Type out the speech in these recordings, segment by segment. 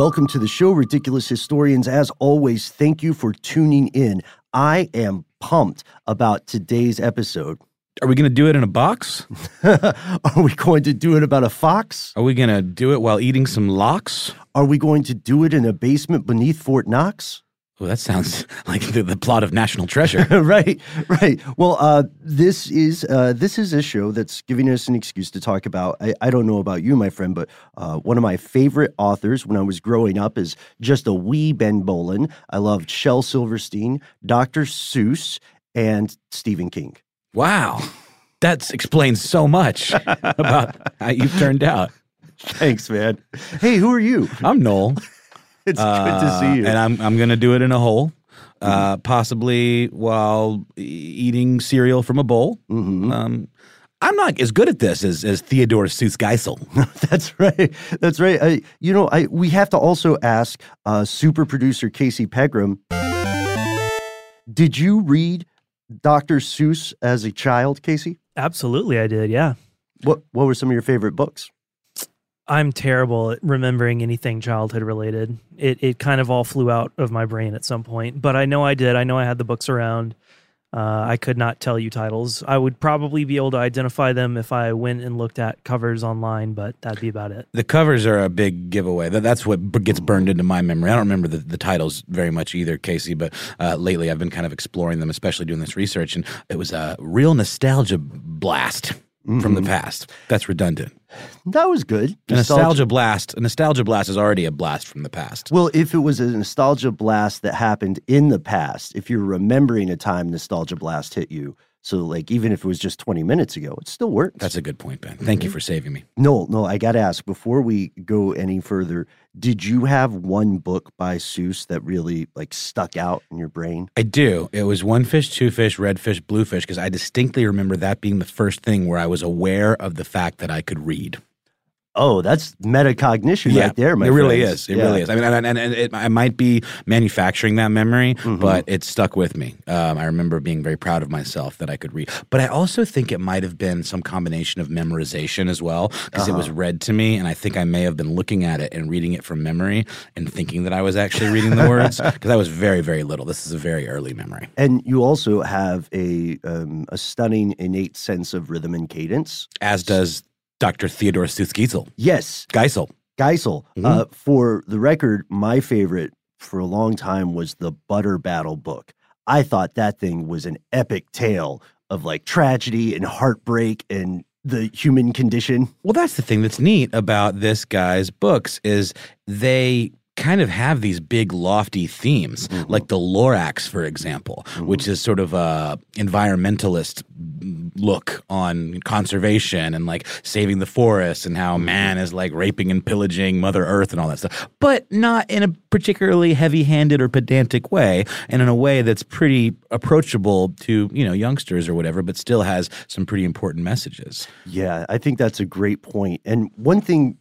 Welcome to the show, Ridiculous Historians. As always, thank you for tuning in. I am pumped about today's episode. Are we going to do it in a box? Are we going to do it about a fox? Are we going to do it while eating some locks? Are we going to do it in a basement beneath Fort Knox? Oh, that sounds like the, the plot of National Treasure. right, right. Well, uh, this is uh, this is a show that's giving us an excuse to talk about. I, I don't know about you, my friend, but uh, one of my favorite authors when I was growing up is just a wee Ben Bowlin. I loved Shel Silverstein, Dr. Seuss, and Stephen King. Wow, that explains so much about how you've turned out. Thanks, man. Hey, who are you? I'm Noel. It's good to see you. Uh, And I'm I'm gonna do it in a hole, uh, possibly while eating cereal from a bowl. Mhm. Um, I'm not as good at this as as Theodore Seuss Geisel. That's right. That's right. I, you know, I we have to also ask uh, super producer Casey Pegram. Did you read Dr. Seuss as a child, Casey? Absolutely, I did. Yeah. What What were some of your favorite books? I'm terrible at remembering anything childhood related. It it kind of all flew out of my brain at some point, but I know I did. I know I had the books around. Uh, I could not tell you titles. I would probably be able to identify them if I went and looked at covers online, but that'd be about it. The covers are a big giveaway. That's what gets burned into my memory. I don't remember the, the titles very much either, Casey, but uh, lately I've been kind of exploring them, especially doing this research, and it was a real nostalgia blast from the mm-hmm. past. That's redundant. That was good. A nostalgia blast. A nostalgia blast is already a blast from the past. Well, if it was a nostalgia blast that happened in the past, if you're remembering a time nostalgia blast hit you, so like even if it was just 20 minutes ago, it still works. That's a good point, Ben. Thank you mm-hmm. for saving me. No, no, I got to ask before we go any further, did you have one book by Seuss that really like stuck out in your brain? I do. It was one fish, two fish, red fish, blue fish, because I distinctly remember that being the first thing where I was aware of the fact that I could read. Oh, that's metacognition right there, my it really friends. is. It Yeah. really is. I mean, and, and, and it, I might be manufacturing that memory, Mm-hmm. but it stuck with me. Um, I remember being very proud of myself that I could read. But I also think it might have been some combination of memorization as well, because it Uh-huh. was read to me, and I think I may have been looking at it and reading it from memory and thinking that I was actually reading the words because I was very, very little. This is a very early memory. And you also have a um, a stunning innate sense of rhythm and cadence. As does Dr. Theodore Seuss Geisel. Yes, Geisel. Geisel. Mm-hmm. Uh, for the record, my favorite for a long time was the Butter Battle book. I thought that thing was an epic tale of like tragedy and heartbreak and the human condition. Well, that's the thing that's neat about this guy's books is they kind of have these big lofty themes mm-hmm. like the Lorax for example mm-hmm. which is sort of a environmentalist look on conservation and like saving the forest and how mm-hmm. man is like raping and pillaging Mother Earth and all that stuff, but not in a particularly heavy handed or pedantic way and in a way that's pretty approachable to, you know, youngsters or whatever, but still has some pretty important messages. Yeah, I think that's a great point. And one thing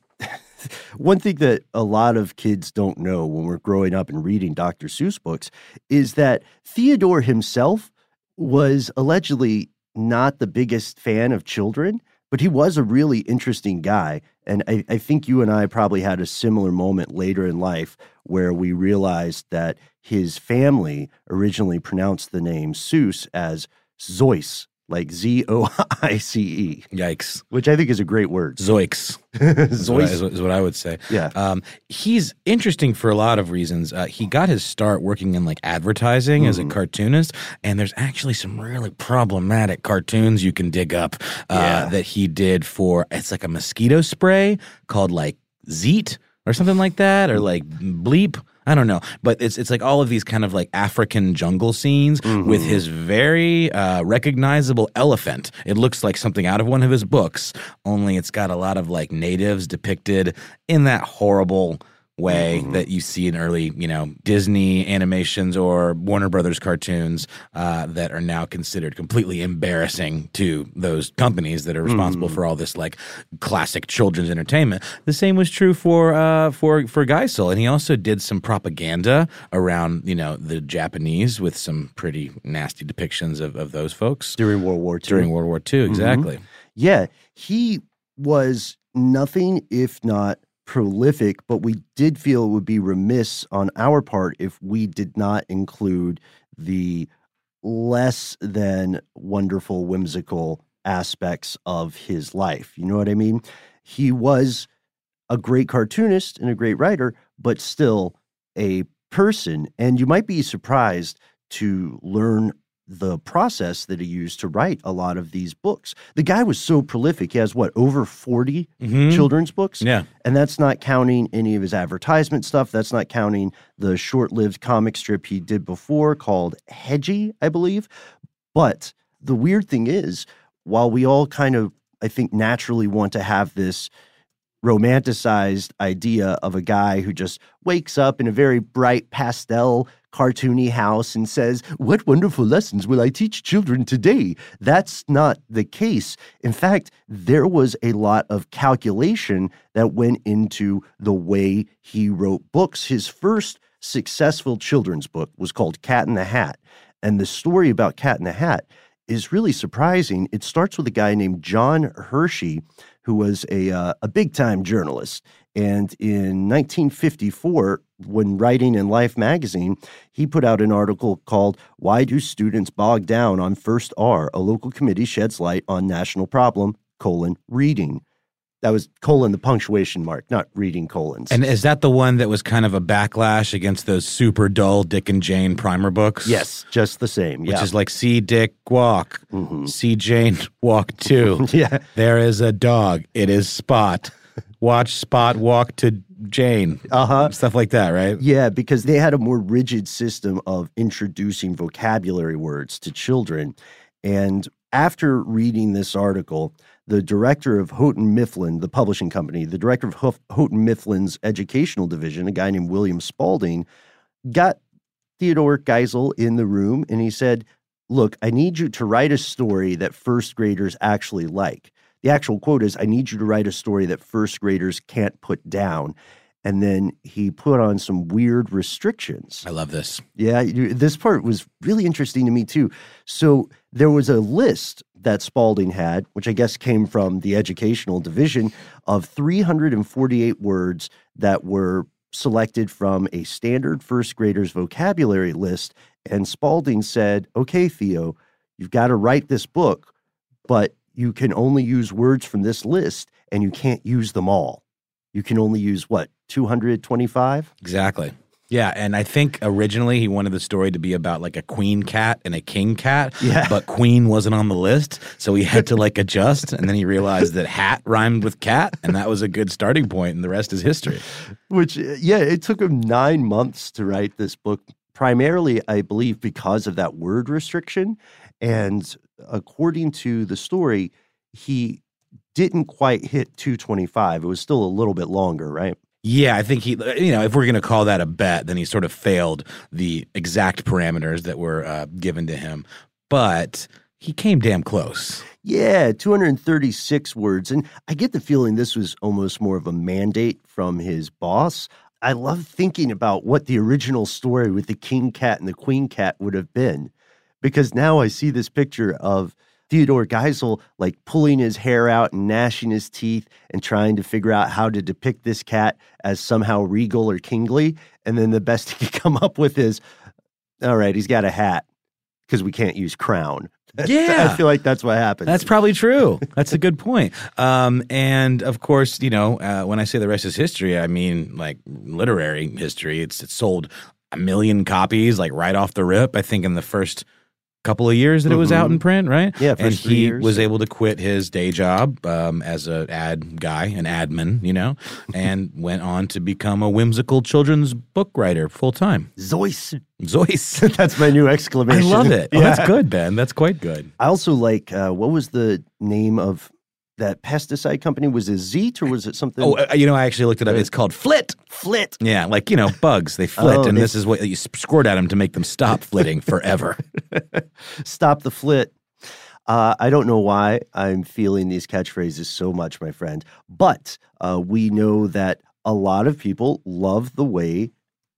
one thing that a lot of kids don't know when we're growing up and reading Dr. Seuss books is that Theodore himself was allegedly not the biggest fan of children, but he was a really interesting guy. And I, I, think you and I probably had a similar moment later in life where we realized that his family originally pronounced the name Seuss as Zeus, like Z O I C E. Yikes. Which I think is a great word. Zoiks. is, what I, is, what I, would say. Yeah. Um, he's interesting for a lot of reasons. Uh, he got his start working in like advertising mm-hmm. as a mm-hmm. cartoonist, and there's actually some really problematic cartoons you can dig up uh, yeah. that he did for it's like a mosquito spray called like Zeet or something like that, or like Bleep. I don't know, but it's it's like all of these kind of like African jungle scenes mm-hmm. with his very uh, recognizable elephant. It looks like something out of one of his books, only it's got a lot of like natives depicted in that horrible way mm-hmm. that you see in early, you know, Disney animations or Warner Brothers cartoons uh, that are now considered completely embarrassing to those companies that are responsible mm-hmm. for all this like classic children's entertainment. The same was true for uh, for for Geisel, and he also did some propaganda around you know the Japanese with some pretty nasty depictions of, of those folks during World War II. During World War II, mm-hmm. exactly. Mm-hmm. Yeah, he was nothing if not prolific, but we did feel it would be remiss on our part if we did not include the less than wonderful, whimsical aspects of his life. You know what I mean? He was a great cartoonist and a great writer, but still a person. And you might be surprised to learn the process that he used to write a lot of these books. The guy was so prolific. He has what, over 40 mm-hmm. children's books? Yeah. And that's not counting any of his advertisement stuff. That's not counting the short lived comic strip he did before called Hedgie, I believe. But the weird thing is, while we all kind of, I think, naturally want to have this romanticized idea of a guy who just wakes up in a very bright pastel cartoony house and says, What wonderful lessons will I teach children today? That's not the case. In fact, there was a lot of calculation that went into the way he wrote books. His first successful children's book was called Cat in the Hat. And the story about Cat in the Hat is really surprising. It starts with a guy named John Hersey, who was a, uh, a big time journalist. And in 1954, when writing in Life magazine, he put out an article called Why Do Students Bog Down on First R? A local committee sheds light on national problem, colon, reading. That was colon the punctuation mark, not reading colons. And is that the one that was kind of a backlash against those super dull Dick and Jane primer books? Yes, just the same. Which is like see Dick walk, mm-hmm. see Jane walk too. yeah. There is a dog. It is Spot. Watch Spot walk to Jane. Uh-huh. Stuff like that, right? Yeah, because they had a more rigid system of introducing vocabulary words to children. And after reading this article, the director of Houghton Mifflin, the publishing company, the director of Houghton Mifflin's educational division, a guy named William Spalding, got Theodore Geisel in the room and he said, Look, I need you to write a story that first graders actually like. The actual quote is, I need you to write a story that first graders can't put down. And then he put on some weird restrictions. I love this. Yeah, this part was really interesting to me too. So there was a list that Spalding had, which I guess came from the educational division, of 348 words that were selected from a standard first grader's vocabulary list. And Spalding said, Okay, Theo, you've got to write this book, but you can only use words from this list and you can't use them all. You can only use what, 225? Exactly. Yeah, and I think originally he wanted the story to be about like a queen cat and a king cat. Yeah. But queen wasn't on the list, so he had to like adjust. And then he realized that hat rhymed with cat, and that was a good starting point, and the rest is history. Which, uh, yeah, it took him nine months to write this book, primarily, I believe, because of that word restriction. And according to the story, he didn't quite hit 225. It was still a little bit longer, right? Yeah, I think he, you know, if we're going to call that a bet, then he sort of failed the exact parameters that were uh, given to him. But he came damn close. Yeah, 236 words. And I get the feeling this was almost more of a mandate from his boss. I love thinking about what the original story with the king cat and the queen cat would have been because now I see this picture of Theodore Geisel like pulling his hair out and gnashing his teeth and trying to figure out how to depict this cat as somehow regal or kingly. And then the best he could come up with is, all right, he's got a hat because we can't use crown. Yeah. I feel like that's what happened. That's probably true. That's a good point. Um, and of course, you know, uh, when I say the rest is history, I mean like literary history. It's, it's sold a million copies, like right off the rip. I think in the first couple of years that it was out in print, right? Yeah, and he years. was able to quit his day job um, as an ad guy, an admin, you know, and went on to become a whimsical children's book writer full time. Zeus. Zois. That's my new exclamation. I love it. Oh, that's good, Ben. That's quite good. I also like uh, what was the name of that pesticide company? Was it Zeet or was it something? Oh, uh, you know, I actually looked it up. It's called Flit. Flit. Yeah, like you know, bugs they flit, Oh, and they- this is what you squirt at them to make them stop flitting forever. Stop the flit. Uh, I don't know why I'm feeling these catchphrases so much, my friend, but uh, we know that a lot of people love the way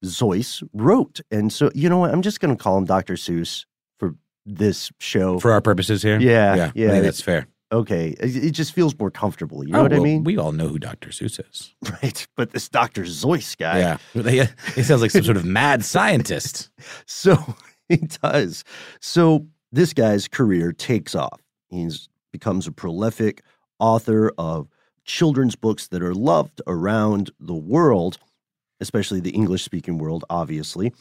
Zeus wrote. And so, you know what? I'm just going to call him Dr. Seuss for this show. For our purposes here, Yeah, yeah, yeah. That's fair. Okay. It, it just feels more comfortable. You know Oh, what I mean? We all know who Dr. Seuss is. right. But this Dr. Zeus guy. Yeah, He- he sounds like some sort of mad scientist. So he does. So this guy's career takes off. He becomes a prolific author of children's books that are loved around the world, especially the English speaking world, obviously.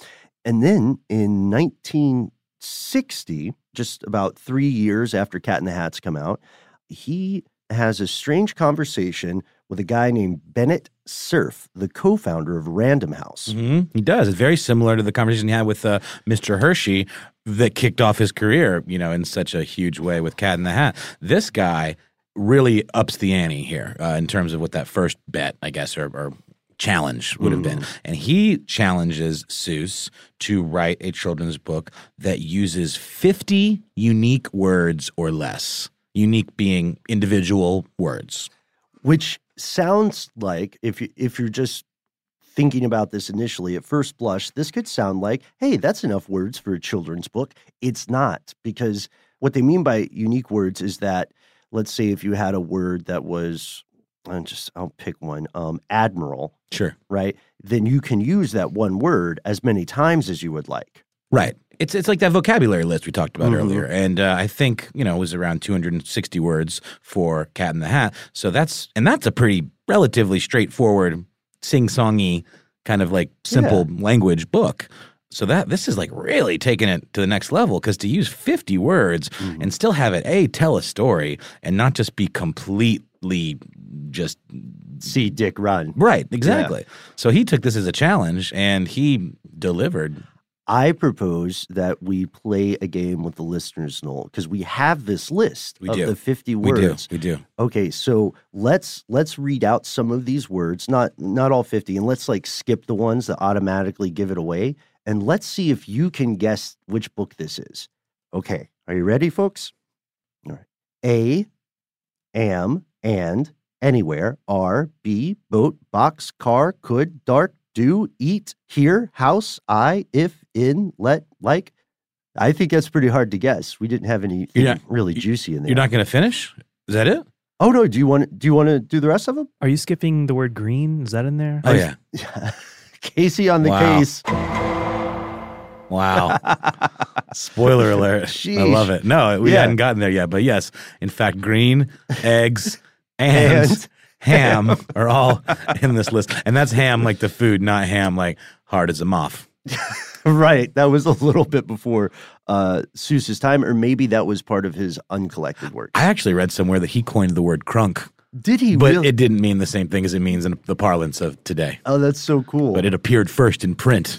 And then in 1960, just about three years after Cat in the Hat's come out, he has a strange conversation with a guy named Bennett Cerf, the co founder of Random House. hmm He does. It's very similar to the conversation he had with uh, Mr. Hersey that kicked off his career, you know, in such a huge way with Cat in the Hat. This guy really ups the ante here uh, in terms of what that first bet, I guess, or, or challenge would have been. Mm-hmm. And he challenges Seuss to write a children's book that uses 50 unique words or less. Unique being individual words. which sounds like if you if you're just thinking about this initially at first blush this could sound like hey that's enough words for a children's book it's not because what they mean by unique words is that let's say if you had a word that was I'll just I'll pick one um admiral Sure. right then you can use that one word as many times as you would like Right. It's it's like that vocabulary list we talked about Mhm. earlier, and uh, I think you know it was around 260 words for Cat in the Hat. So that's and that's a pretty relatively straightforward, sing-songy kind of like simple language book. So that this is like really taking it to the next level because to use 50 words Mm-hmm. and still have it a tell a story and not just be completely just see dick run right exactly. So he took this as a challenge and he delivered. I propose that we play a game with the listeners, Noel, because we have this list We of do. the 50 We words. do. We do. Okay, so let's let's read out some of these words, not not all 50, and let's like skip the ones that automatically give it away. And let's see if you can guess which book this is. Okay, are you ready, folks? All right. A, am, and, anywhere, are, be, boat, box, car, could, dart, do, eat, here, house, I, if, in, let, like. I think that's pretty hard to guess. We didn't have any not- really juicy in there. You're not going to finish? Is that it? Oh no! Do you want do you want to do the rest of them? Are you skipping the word green? Is that in there? Oh yeah. Casey on the Wow. case. Wow. Spoiler alert. I love it. No, we Yeah. hadn't gotten there yet, but yes, in fact, green, eggs, and, And- ham are all in this list. And that's ham like the food, not ham like hard as a muff. right. That was a little bit before uh, Seuss's time, or maybe that was part of his uncollected work. I actually read somewhere that he coined the word crunk, Did he but really? it didn't mean the same thing as it means in the parlance of today. oh, that's so cool. But it appeared first in print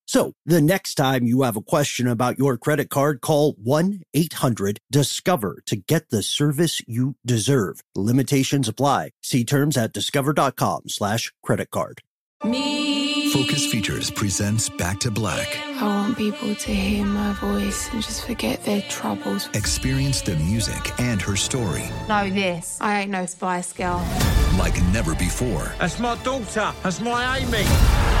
So the next time you have a question about your credit card, call 1 800 Discover to get the service you deserve. Limitations apply. See terms at discover.com slash credit card. Focus Features presents Back to Black. I want people to hear my voice and just forget their troubles. Experience the music and her story Know this. I ain't no spy Girl. like never before That's my daughter. That's my Amy.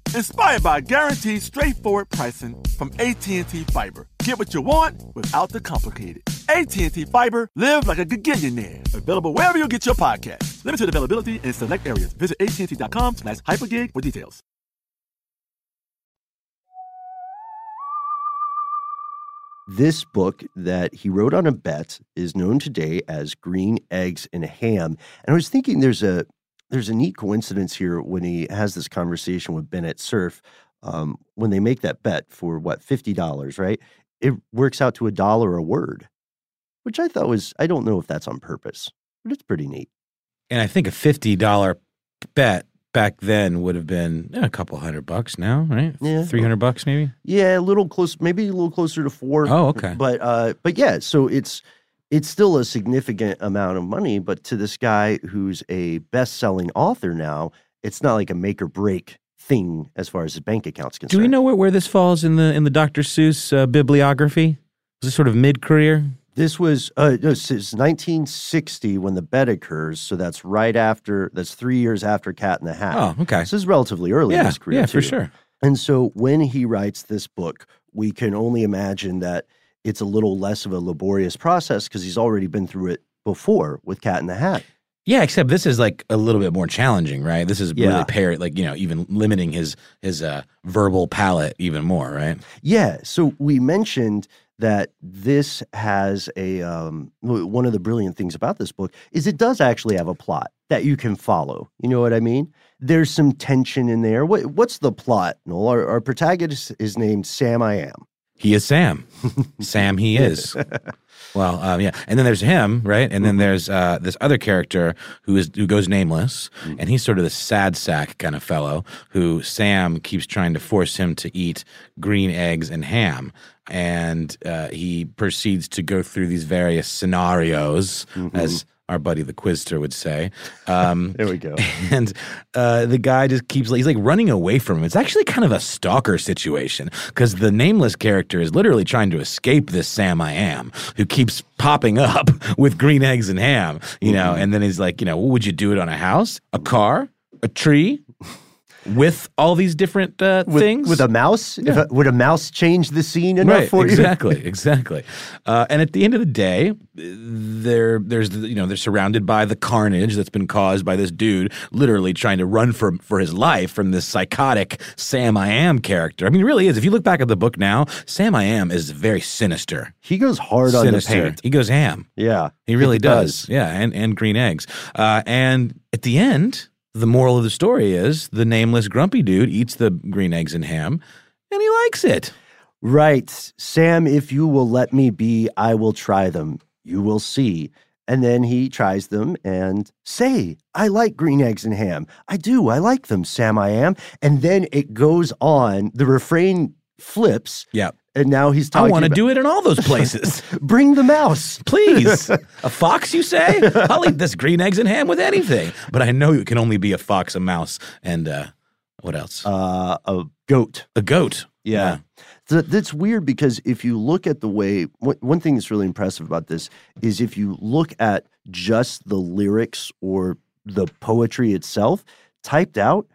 inspired by guaranteed straightforward pricing from AT&T Fiber. Get what you want without the complicated. AT&T Fiber, live like a gigillionaire. Available wherever you get your podcast. Limited availability in select areas. Visit AT&T.com slash hypergig for details. This book that he wrote on a bet is known today as Green Eggs and Ham. And I was thinking there's a there's a neat coincidence here when he has this conversation with Bennett Cerf. Um, when they make that bet for what fifty dollars, right? It works out to a dollar a word, which I thought was I don't know if that's on purpose, but it's pretty neat. And I think a fifty dollar bet back then would have been eh, a couple hundred bucks now, right? Yeah. three hundred bucks maybe. Yeah, a little close, maybe a little closer to four. Oh, okay. But uh, but yeah, so it's it's still a significant amount of money. But to this guy who's a best-selling author now, it's not like a make or break thing as far as his bank account's concerned. Do we know where, where this falls in the in the Dr. Seuss uh, bibliography? Was this sort of mid career? This was uh, no, it's 1960 when the bet occurs. So that's right after. That's three years after Cat in the Hat. Oh, okay. This is relatively early in his career. yeah, for sure. And so when he writes this book, we can only imagine that it's a little less of a laborious process because he's already been through it before with Cat in the Hat. Yeah, except this is like a little bit more challenging, right? This is Yeah. really paired, like you know even limiting his his uh, verbal palette even more, right? Yeah. So we mentioned that this has a um, one of the brilliant things about this book is it does actually have a plot that you can follow. You know what I mean? There's some tension in there. What, what's the plot? Noel, our, our protagonist is named Sam I Am. He is Sam. Sam, he is. Well, um, yeah, and then there's him, right? And then there's uh, this other character who is who goes nameless, and he's sort of the sad sack kind of fellow who Sam keeps trying to force him to eat green eggs and ham, and uh, he proceeds to go through these various scenarios, as our buddy the Quizster would say. Um, There we go. and uh, the guy just keeps he's like running away from him. It's actually kind of a stalker situation because the nameless character is literally trying to escape this Sam I am who keeps popping up with green eggs and ham, you know. And then he's like, you know, would you do it on a house, a car, a tree? With all these different uh, With, things, with a mouse? If a, would a mouse change the scene enough right, for you? exactly, exactly. Uh, and at the end of the day, they're there's you know they're surrounded by the carnage that's been caused by this dude literally trying to run for for his life from this psychotic Sam I Am character. I mean, it really is. If you look back at the book now, Sam I Am is very sinister. He goes hard on the paint. He goes ham. Yeah. He really He does. Yeah, and, and green eggs. Uh, and at the end, the moral of the story is the nameless grumpy dude eats the green eggs and ham, and he likes it. Right. Sam, if you will let me be, I will try them. You will see. And then he tries them and say, I like green eggs and ham. I do. I like them, Sam, I am. And then it goes on. The refrain flips. Yeah. And now he's talking. I want to do it in all those places. Bring the mouse. Please. a fox, you say? I'll eat this green eggs and ham with anything. But I know it can only be a fox, a mouse, and uh, what else? Uh, a goat. a goat. Yeah. Th- That's weird because if you look at the way, one one thing that's really impressive about this is if you look at just the lyrics or the poetry itself, typed out,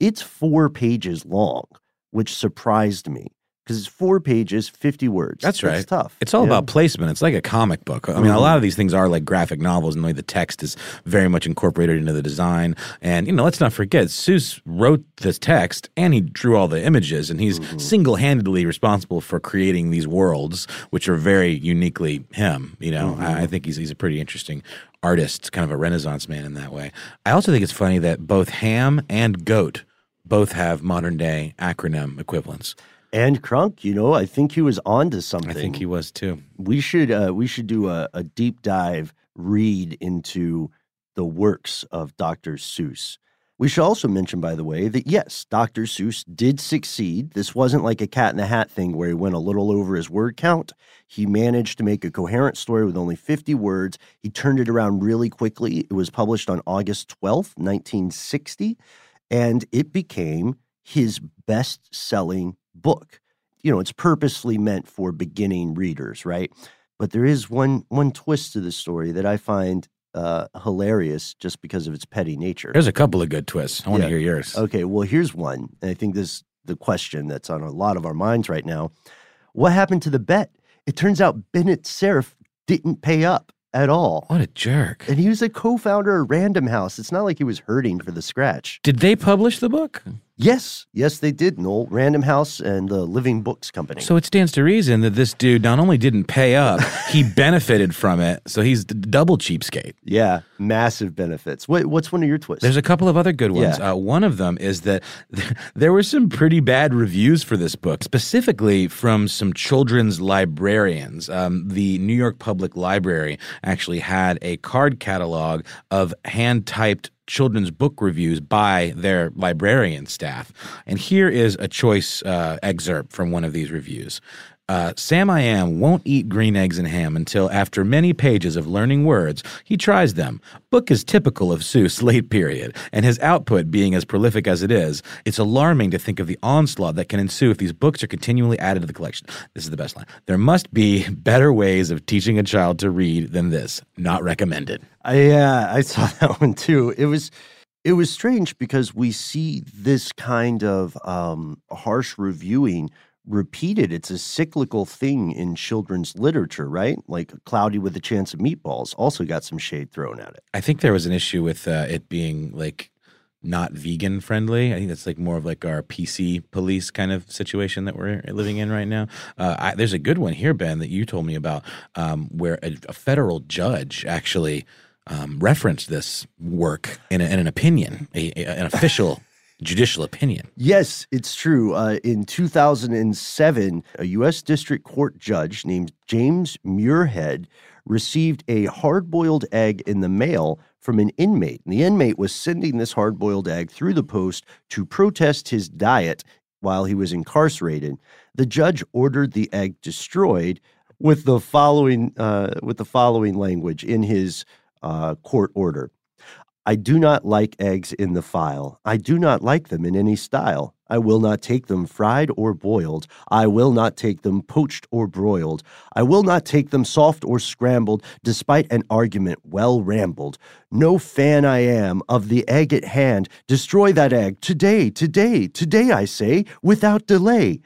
it's four pages long, which surprised me because it's four pages, 50 words. That's right. It's tough. It's all know? about placement. It's like a comic book. I mean, a lot of these things are like graphic novels, and the way the text is very much incorporated into the design. And you know, let's not forget, Seuss wrote this text and he drew all the images, and he's mm-hmm. single-handedly responsible for creating these worlds, which are very uniquely him. You know, I, mm-hmm. I think he's he's a pretty interesting artist, kind of a Renaissance man in that way. I also think it's funny that both Ham and Goat both have modern-day acronym equivalents. And Crunk, you know, I think he was on to something. I think he was too. we should uh, we should do a, a deep dive read into the works of Dr. Seuss. We should also mention, by the way, that yes, Dr. Seuss did succeed. This wasn't like a cat in the hat thing where he went a little over his word count. He managed to make a coherent story with only 50 words. He turned it around really quickly. It was published on August 12th, 1960, and it became his best selling book. You know, it's purposely meant for beginning readers, right? But there is one one twist to the story that I find uh, hilarious just because of its petty nature. There's a couple of good twists. I want to Yeah. hear yours. Okay, well, here's one. And I think this is the question that's on a lot of our minds right now. What happened to the bet? It turns out Bennett Cerf didn't pay up at all. What a jerk. And he was a co founder of Random House. It's not like he was hurting for the scratch. Did they publish the book? Yes, yes, they did, Noel. Random House and the Living Books Company. So it stands to reason that this dude not only didn't pay up, he benefited from it. So he's double cheapskate. yeah, massive benefits. What, what's one of your twists? There's a couple of other good ones. Yeah. Uh, one of them is that there were some pretty bad reviews for this book, specifically from some children's librarians. Um, the New York Public Library actually had a card catalog of hand typed children's book reviews by their librarian staff. And here is a choice uh, excerpt from one of these reviews. Uh, Sam I Am won't eat green eggs and ham until after many pages of learning words, he tries them. Book is typical of Seuss' late period, and his output being as prolific as it is, it's alarming to think of the onslaught that can ensue if these books are continually added to the collection. This is the best line. There must be better ways of teaching a child to read than this. Not recommended. I, yeah, I saw that one too. It was it was strange because we see this kind of um, harsh reviewing repeated. It's a cyclical thing in children's literature, right? Like Cloudy with a Chance of Meatballs also got some shade thrown at it. I think there was an issue with uh, it being like not vegan friendly. I think that's like more of like our PC police kind of situation that we're living in right now. Uh, I, there's a good one here, Ben, that you told me about, um, where a, a federal judge actually um, referenced this work in, a, in an opinion, a, a- an official judicial opinion. Yes, it's true. Uh, in 2007, a U.S. District Court judge named James Muirhead received a hard boiled egg in the mail from an inmate. And the inmate was sending this hard boiled egg through the post to protest his diet while he was incarcerated. The judge ordered the egg destroyed with the following, uh, with the following language in his uh, court order. I do not like eggs in the file. I do not like them in any style. I will not take them fried or boiled. I will not take them poached or broiled. I will not take them soft or scrambled, despite an argument well rambled. No fan I am of the egg at hand. Destroy that egg today, today, today, I say, without delay.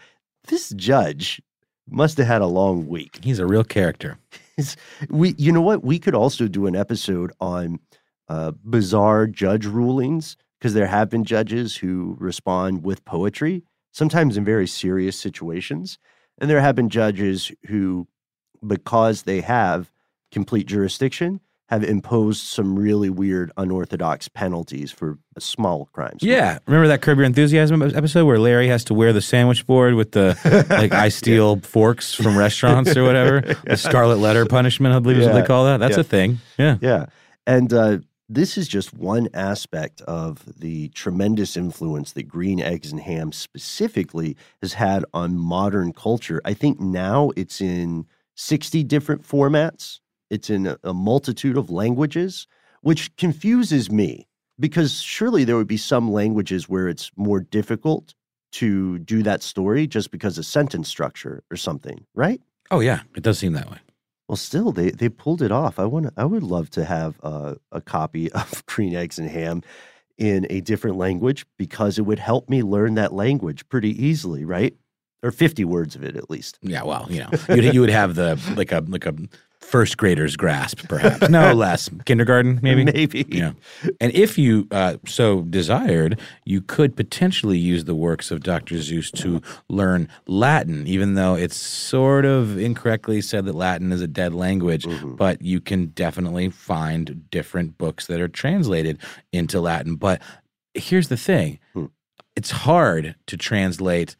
This judge must have had a long week He's a real character. we you know what we could also do an episode on uh, bizarre judge rulings because there have been judges who respond with poetry sometimes in very serious situations and there have been judges who because they have complete jurisdiction have imposed some really weird unorthodox penalties for small crimes Yeah, remember that Curb Your Enthusiasm episode where Larry has to wear the sandwich board with the like I steal forks from restaurants or whatever? The Scarlet Letter punishment, I believe is what they call that. That's Yeah. a thing. Yeah. Yeah. And uh, this is just one aspect of the tremendous influence that Green Eggs and Ham specifically has had on modern culture. I think now it's in 60 different formats, it's in a, multitude of languages, which confuses me because surely there would be some languages where it's more difficult to do that story just because of sentence structure or something, right? Oh yeah, it does seem that way. Well, still, they they pulled it off. I want. I would love to have uh, a copy of Green Eggs and Ham in a different language because it would help me learn that language pretty easily, right? Or fifty words of it at least. Yeah, well, you know, you'd, you would have the like a like a first grader's grasp, perhaps. No less. Kindergarten, maybe? Maybe. Yeah. And if you uh, so desired, you could potentially use the works of Dr. Zeus to learn Latin, even though it's sort of incorrectly said that Latin is a dead language. But you can definitely find different books that are translated into Latin. But here's the thing it's hard to translate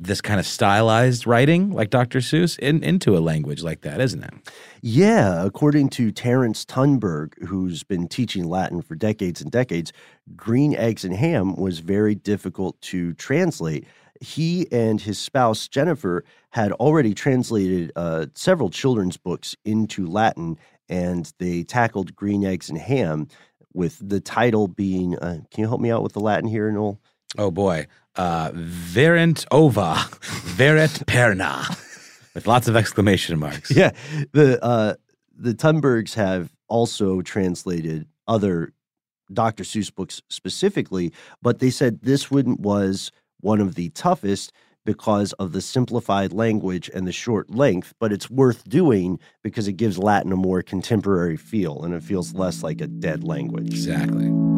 this kind of stylized writing like Dr. Seuss in, into a language like that, isn't it? Yeah, according to Terence Tunberg, who's been teaching Latin for decades and decades, Green Eggs and Ham was very difficult to translate. He and his spouse, Jennifer, had already translated uh, several children's books into Latin, and they tackled Green Eggs and Ham with the title being uh, Can you help me out with the Latin here, Noel? Oh boy. Uh, virent ova, viret perna, with lots of exclamation marks. Yeah, the uh, the Tunbergs have also translated other Dr. Seuss books specifically, but they said this one was one of the toughest because of the simplified language and the short length, but it's worth doing because it gives Latin a more contemporary feel and it feels less like a dead language. Exactly.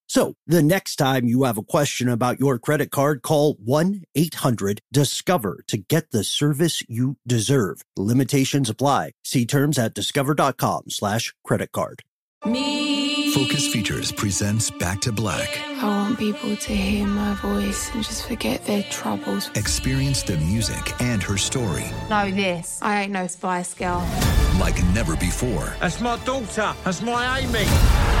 So the next time you have a question about your credit card, call 1 800 Discover to get the service you deserve. Limitations apply. See terms at discover.com slash credit card. Focus Features presents Back to Black. I want people to hear my voice and just forget their troubles. Experience the music and her story Know this. I ain't no spy Girl. like never before That's my daughter. That's my Amy.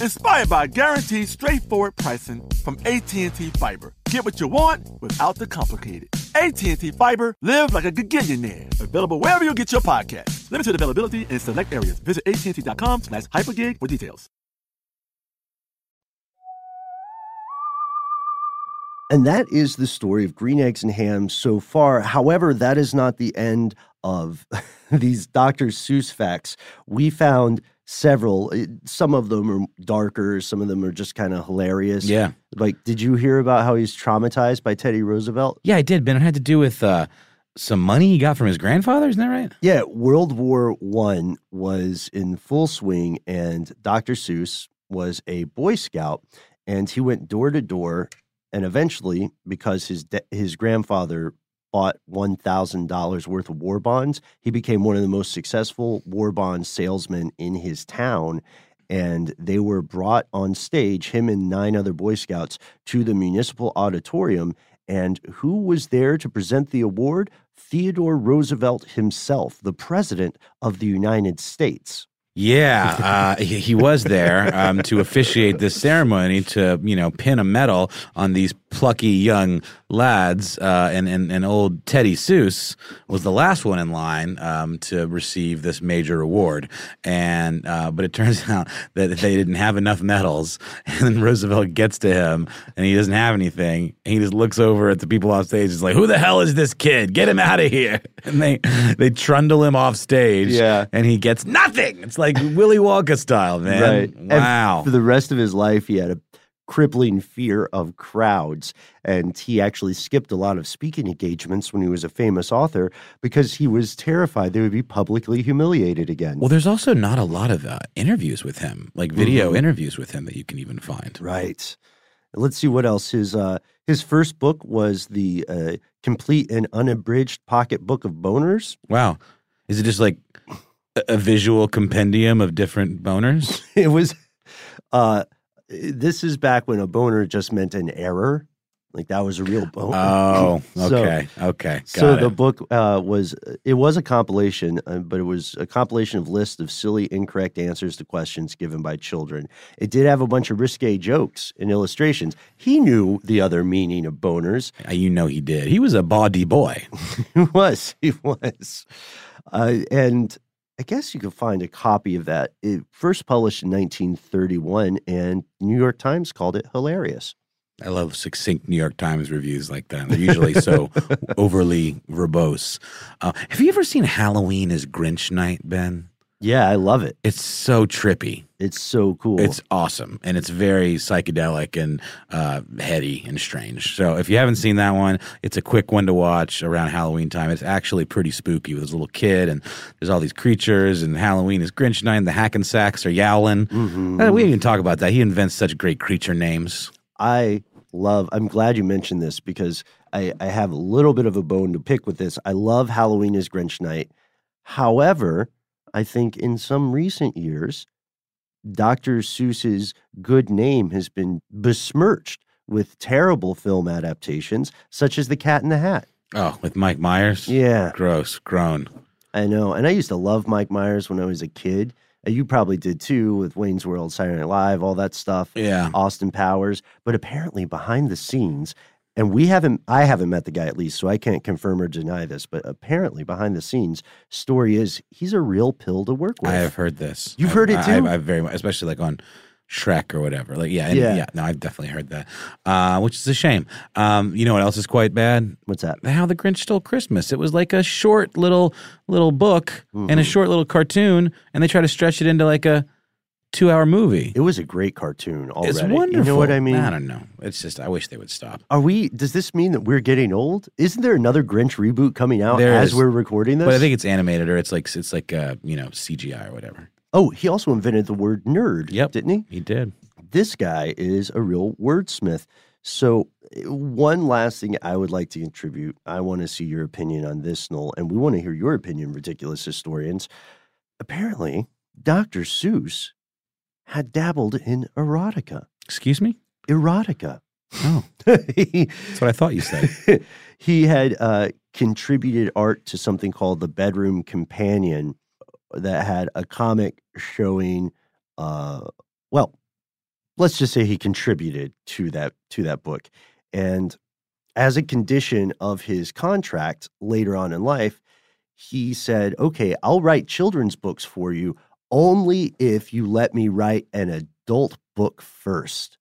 inspired by guaranteed straightforward pricing from AT&T Fiber. Get what you want without the complicated. AT&T Fiber, live like a gigillionaire. Available wherever you get your podcast. Limited availability in select areas. Visit AT&T.com slash hypergig for details. And that is the story of Green Eggs and Ham so far. However, that is not the end of these Dr. Seuss facts. We found several. Some of them are darker, some of them are just kind of hilarious. Yeah. Like, did you hear about how he's traumatized by Teddy Roosevelt? Yeah, I did, Ben. It had to do with uh, some money he got from his grandfather. Isn't that right? Yeah, World War One was in full swing, and Dr. Seuss was a Boy Scout, and he went door to door, and eventually, because his de- his grandfather bought one thousand dollars worth of war bonds, he became one of the most successful war bond salesmen in his town. And they were brought on stage, him and nine other Boy Scouts, to the municipal auditorium. And who was there to present the award? Theodore Roosevelt himself, the President of the United States. Yeah, uh, he, he was there um, to officiate this ceremony to, you know, pin a medal on these plucky young lads. Uh, and, and, and old Teddy Seuss was the last one in line um, to receive this major award. And uh, but it turns out that they didn't have enough medals. And then Roosevelt gets to him, and he doesn't have anything. And he just looks over at the people on stage. He's like, "Who the hell is this kid? Get him out of here!" And they they trundle him off stage. Yeah. and he gets nothing. It's like Willy Wonka style, man. Right. And Wow. for the rest of his life, he had a crippling fear of crowds. And he actually skipped a lot of speaking engagements when he was a famous author because he was terrified they would be publicly humiliated again. well, there's also not a lot of uh, interviews with him, like video interviews with him that you can even find. Right. Let's see what else. His uh, his first book was the uh, complete and unabridged pocket book of boners. Wow. Is it just like a, a visual compendium of different boners? It was. Uh, this is back when a boner just meant an error. Like that was a real boner. Oh, So- okay. okay. Got so it. the book uh, was it was a compilation, uh, but it was a compilation of lists of silly, incorrect answers to questions given by children. It did have a bunch of risque jokes and illustrations. He knew the other meaning of boners. Uh, you know he did. He was a bawdy boy. He was, he was, uh, and I guess you could find a copy of that. It first published in 1931, and New York Times called it hilarious. I love succinct New York Times reviews like that. They're usually so overly verbose. Uh, have you ever seen Halloween is Grinch Night, Ben? Yeah, I love it. It's so trippy. It's so cool. It's awesome, and it's very psychedelic and uh, heady and strange. So if you haven't seen that one, it's a quick one to watch around Halloween time. It's actually pretty spooky with this little kid, and there's all these creatures, and Halloween is Grinch night, and the Hakken-Kraks are yowling. Mhm. Uh, we didn't even talk about that. He invents such great creature names. I love. I'm glad you mentioned this because I, I have a little bit of a bone to pick with this. I love Halloween is Grinch Night. However, I think in some recent years, Dr. Seuss's good name has been besmirched with terrible film adaptations, such as The Cat in the Hat. Oh, with Mike Myers. Yeah, Gross, groan. I know. And I used to love Mike Myers when I was a kid. Uh, You probably did too with Wayne's World, Saturday Night Live, all that stuff. Yeah. Austin Powers, but apparently behind the scenes, and we haven't, I haven't met the guy at least, so I can't confirm or deny this, but apparently behind the scenes, story is he's a real pill to work with. I have heard this. You've I've- heard it too? I, I very much, especially like on Shrek or whatever. Like, yeah, and, Yeah. yeah. No, I've definitely heard that, uh, which is a shame. Um, you know what else is quite bad? What's that? How the Grinch Stole Christmas. It was like a short little little book and a Mm-hmm. short little cartoon, and they try to stretch it into like a two hour movie. It was a great cartoon already. It's wonderful. You know what I mean? I don't know. It's just I wish they would stop. Are we, does this mean that we're getting old? Isn't there another Grinch reboot coming out There as is. we're recording this? But I think it's animated or it's like it's like uh, you know CGI or whatever. oh, he also invented the word nerd, Yep. didn't he? He did. this guy is a real wordsmith. So, one last thing I would like to contribute. I want to see your opinion on this, Noel, and we want to hear your opinion, ridiculous historians. Apparently, Dr. Seuss had dabbled in erotica. Excuse me. Erotica. Oh, he, that's what I thought you said. he had uh, contributed art to something called the Bedroom Companion that had a comic showing, uh, well, let's just say he contributed to that to that book, and as a condition of his contract later on in life, he said, "Okay, I'll write children's books for you only if you let me write an adult book first.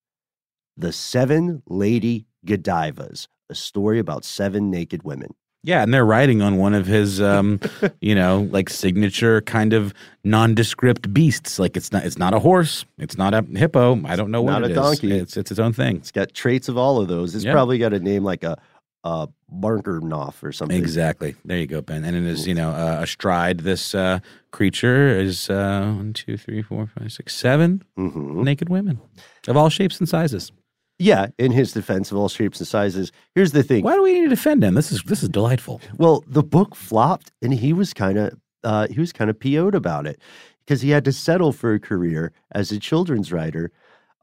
The Seven Lady Godivas, a story about seven naked women. Yeah, and they're riding on one of his, um, you know, like signature kind of nondescript beasts. Like it's not, it's not a horse, it's not a hippo. I don't know what not it a is. donkey. It's it's its own thing. It's got traits of all of those. It's Yeah. probably got a name like a, a Barkernoff or something. Exactly. There you go, Ben. And it is, you know, uh, astride this uh, creature is uh, one, two, three, four, five, six, seven hmm naked women of all shapes and sizes. Yeah, in his defense of all shapes and sizes. Here's the thing. Why do we need to defend him? This is this is delightful. Well, the book flopped, and he was kind of uh, he was kind of PO'd about it because he had to settle for a career as a children's writer.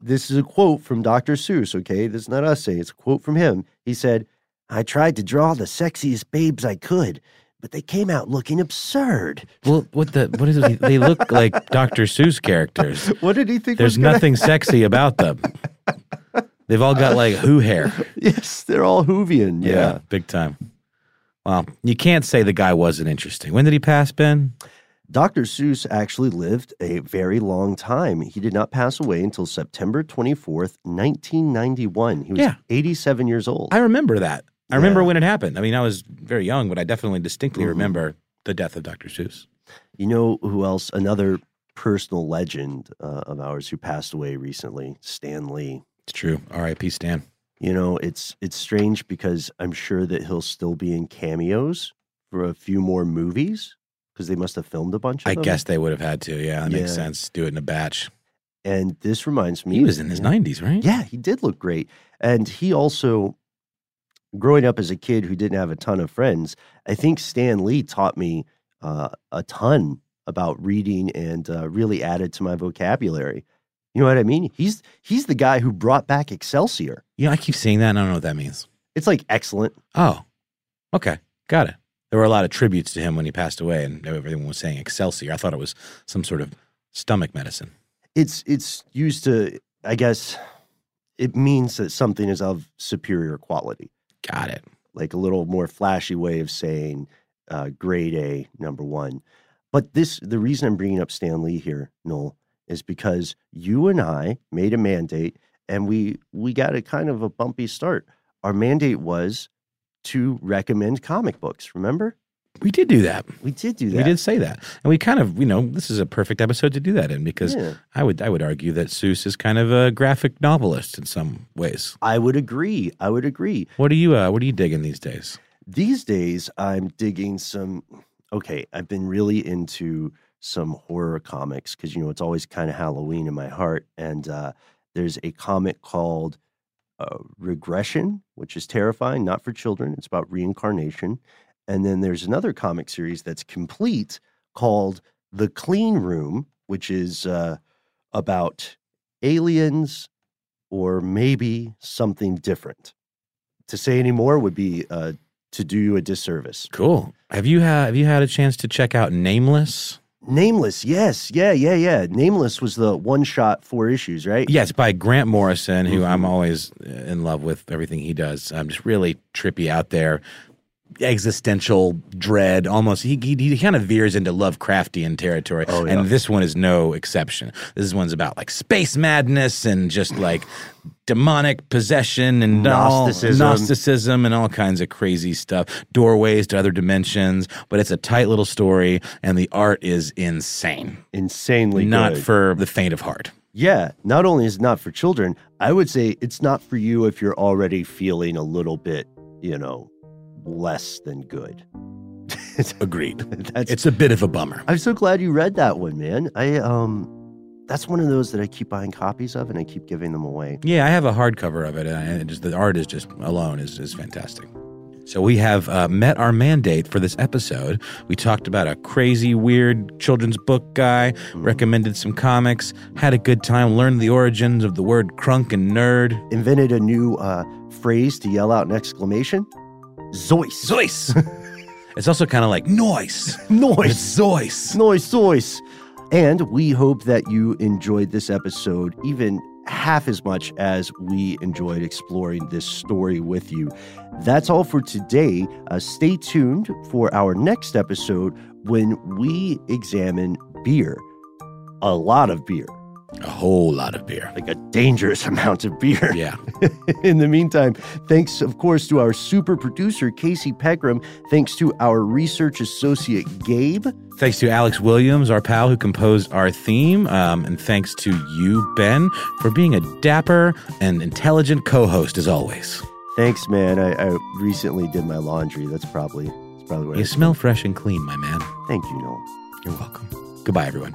This is a quote from Dr. Seuss. Okay, this is not us saying; it's a quote from him. He said, "I tried to draw the sexiest babes I could." But they came out looking absurd. Well, what the what is it? They look like Dr. Seuss characters. What did he think? There's nothing sexy about them. They've all got like who hair. Yes, they're all Hoovian. Yeah. big time. Well, you can't say the guy wasn't interesting. When did he pass, Ben? Dr. Seuss actually lived a very long time. He did not pass away until September 24th, 1991. He was Yeah. 87 years old. I remember that. I remember Yeah. when it happened. I mean, I was very young, but I definitely distinctly Mhm. remember the death of Dr. Seuss. You know who else? Another personal legend uh, of ours who passed away recently, Stan Lee. It's true. R.I.P. Stan. You know, it's it's strange because I'm sure that he'll still be in cameos for a few more movies because they must have filmed a bunch of I them. guess they would have had to. Yeah, that makes sense. Do it in a batch. And this reminds me He was in his 90s, right? Yeah, he did look great. And he also, growing up as a kid who didn't have a ton of friends, I think Stan Lee taught me uh, a ton about reading and uh, really added to my vocabulary. You know what I mean? He's he's the guy who brought back Excelsior. Yeah, I keep saying that. And I don't know what that means. It's like excellent. Oh, okay. Got it. There were a lot of tributes to him when he passed away, and everyone was saying Excelsior. I thought it was some sort of stomach medicine. It's it's used to, I guess, it means that something is of superior quality. Got it. Like a little more flashy way of saying uh, grade A, number one. But this, the reason I'm bringing up Stan Lee here, Noel, is because you and I made a mandate, and we we got a kind of a bumpy start. Our mandate was to recommend comic books. Remember? We did do that. We did do that. We did say that, and we kind of, you know, this is a perfect episode to do that in because Yeah. I would, I would argue that Seuss is kind of a graphic novelist in some ways. I would agree. I would agree. What are you, uh, what are you digging these days? These days, I'm digging some. Okay, I've been really into some horror comics because you know it's always kind of Halloween in my heart. And uh, there's a comic called uh, Regression, which is terrifying, not for children. It's about reincarnation. And then there's another comic series that's complete called The Clean Room, which is uh, about aliens or maybe something different. To say any more would be uh, to do you a disservice. Cool. Have you had, have you had a chance to check out Nameless? Nameless, yes, yeah, yeah, yeah. Nameless was the one shot four issues, right? Yes, by Grant Morrison, who I'm Mhm. always in love with everything he does. I'm just really trippy out there, existential dread. Almost, he he, he kind of veers into Lovecraftian territory, Oh, yeah. and this one is no exception. This one's about like space madness and just like demonic possession and all- Gnosticism. Gnosticism and all kinds of crazy stuff. Doorways to other dimensions, but it's a tight little story, and the art is insane. Insanely Not good. for the faint of heart. Yeah, not only is it not for children, I would say it's not for you if you're already feeling a little bit, you know, less than good. Agreed. That's It's a bit of a bummer. I'm so glad you read that one, man. I um that's one of those that I keep buying copies of and I keep giving them away. Yeah, I have a hardcover of it, and it just, the art is just alone is is fantastic. So we have uh, met our mandate for this episode. We talked about a crazy, weird children's book guy, recommended some comics, had a good time, learned the origins of the word crunk and nerd. Invented a new uh phrase to yell out an exclamation. Zois. Zois. it's also kind of like noise. Noise. Zois. Noise, noise. And we hope that you enjoyed this episode even half as much as we enjoyed exploring this story with you. That's all for today. Uh, stay tuned for our next episode when we examine beer. A lot of beer, A whole lot of beer. like a dangerous amount of beer. Yeah. In the meantime, thanks, of course, to our super producer, Casey Pegram. Thanks to our research associate, Gabe. Thanks to Alex Williams, our pal who composed our theme. Um, and thanks to you, Ben, for being a dapper and intelligent co host as always. Thanks, man. I, I recently did my laundry. That's probably that's probably what You I smell fresh and clean, my man. Thank you, Noel. You're welcome. Goodbye, everyone.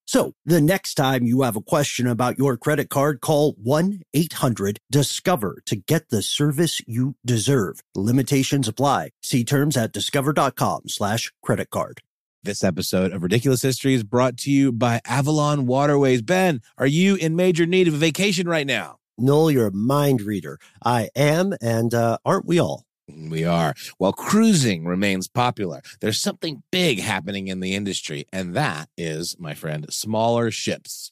So the next time you have a question about your credit card, call 1 800 Discover to get the service you deserve. Limitations apply. See terms at discover.com slash credit card. This episode of Ridiculous History is brought to you by Avalon Waterways. Ben, are you in major need of a vacation right now? Noel, you're a mind reader. I am, and uh, aren't we all? We are. While cruising remains popular, there's something big happening in the industry, and that is, my friend, smaller ships.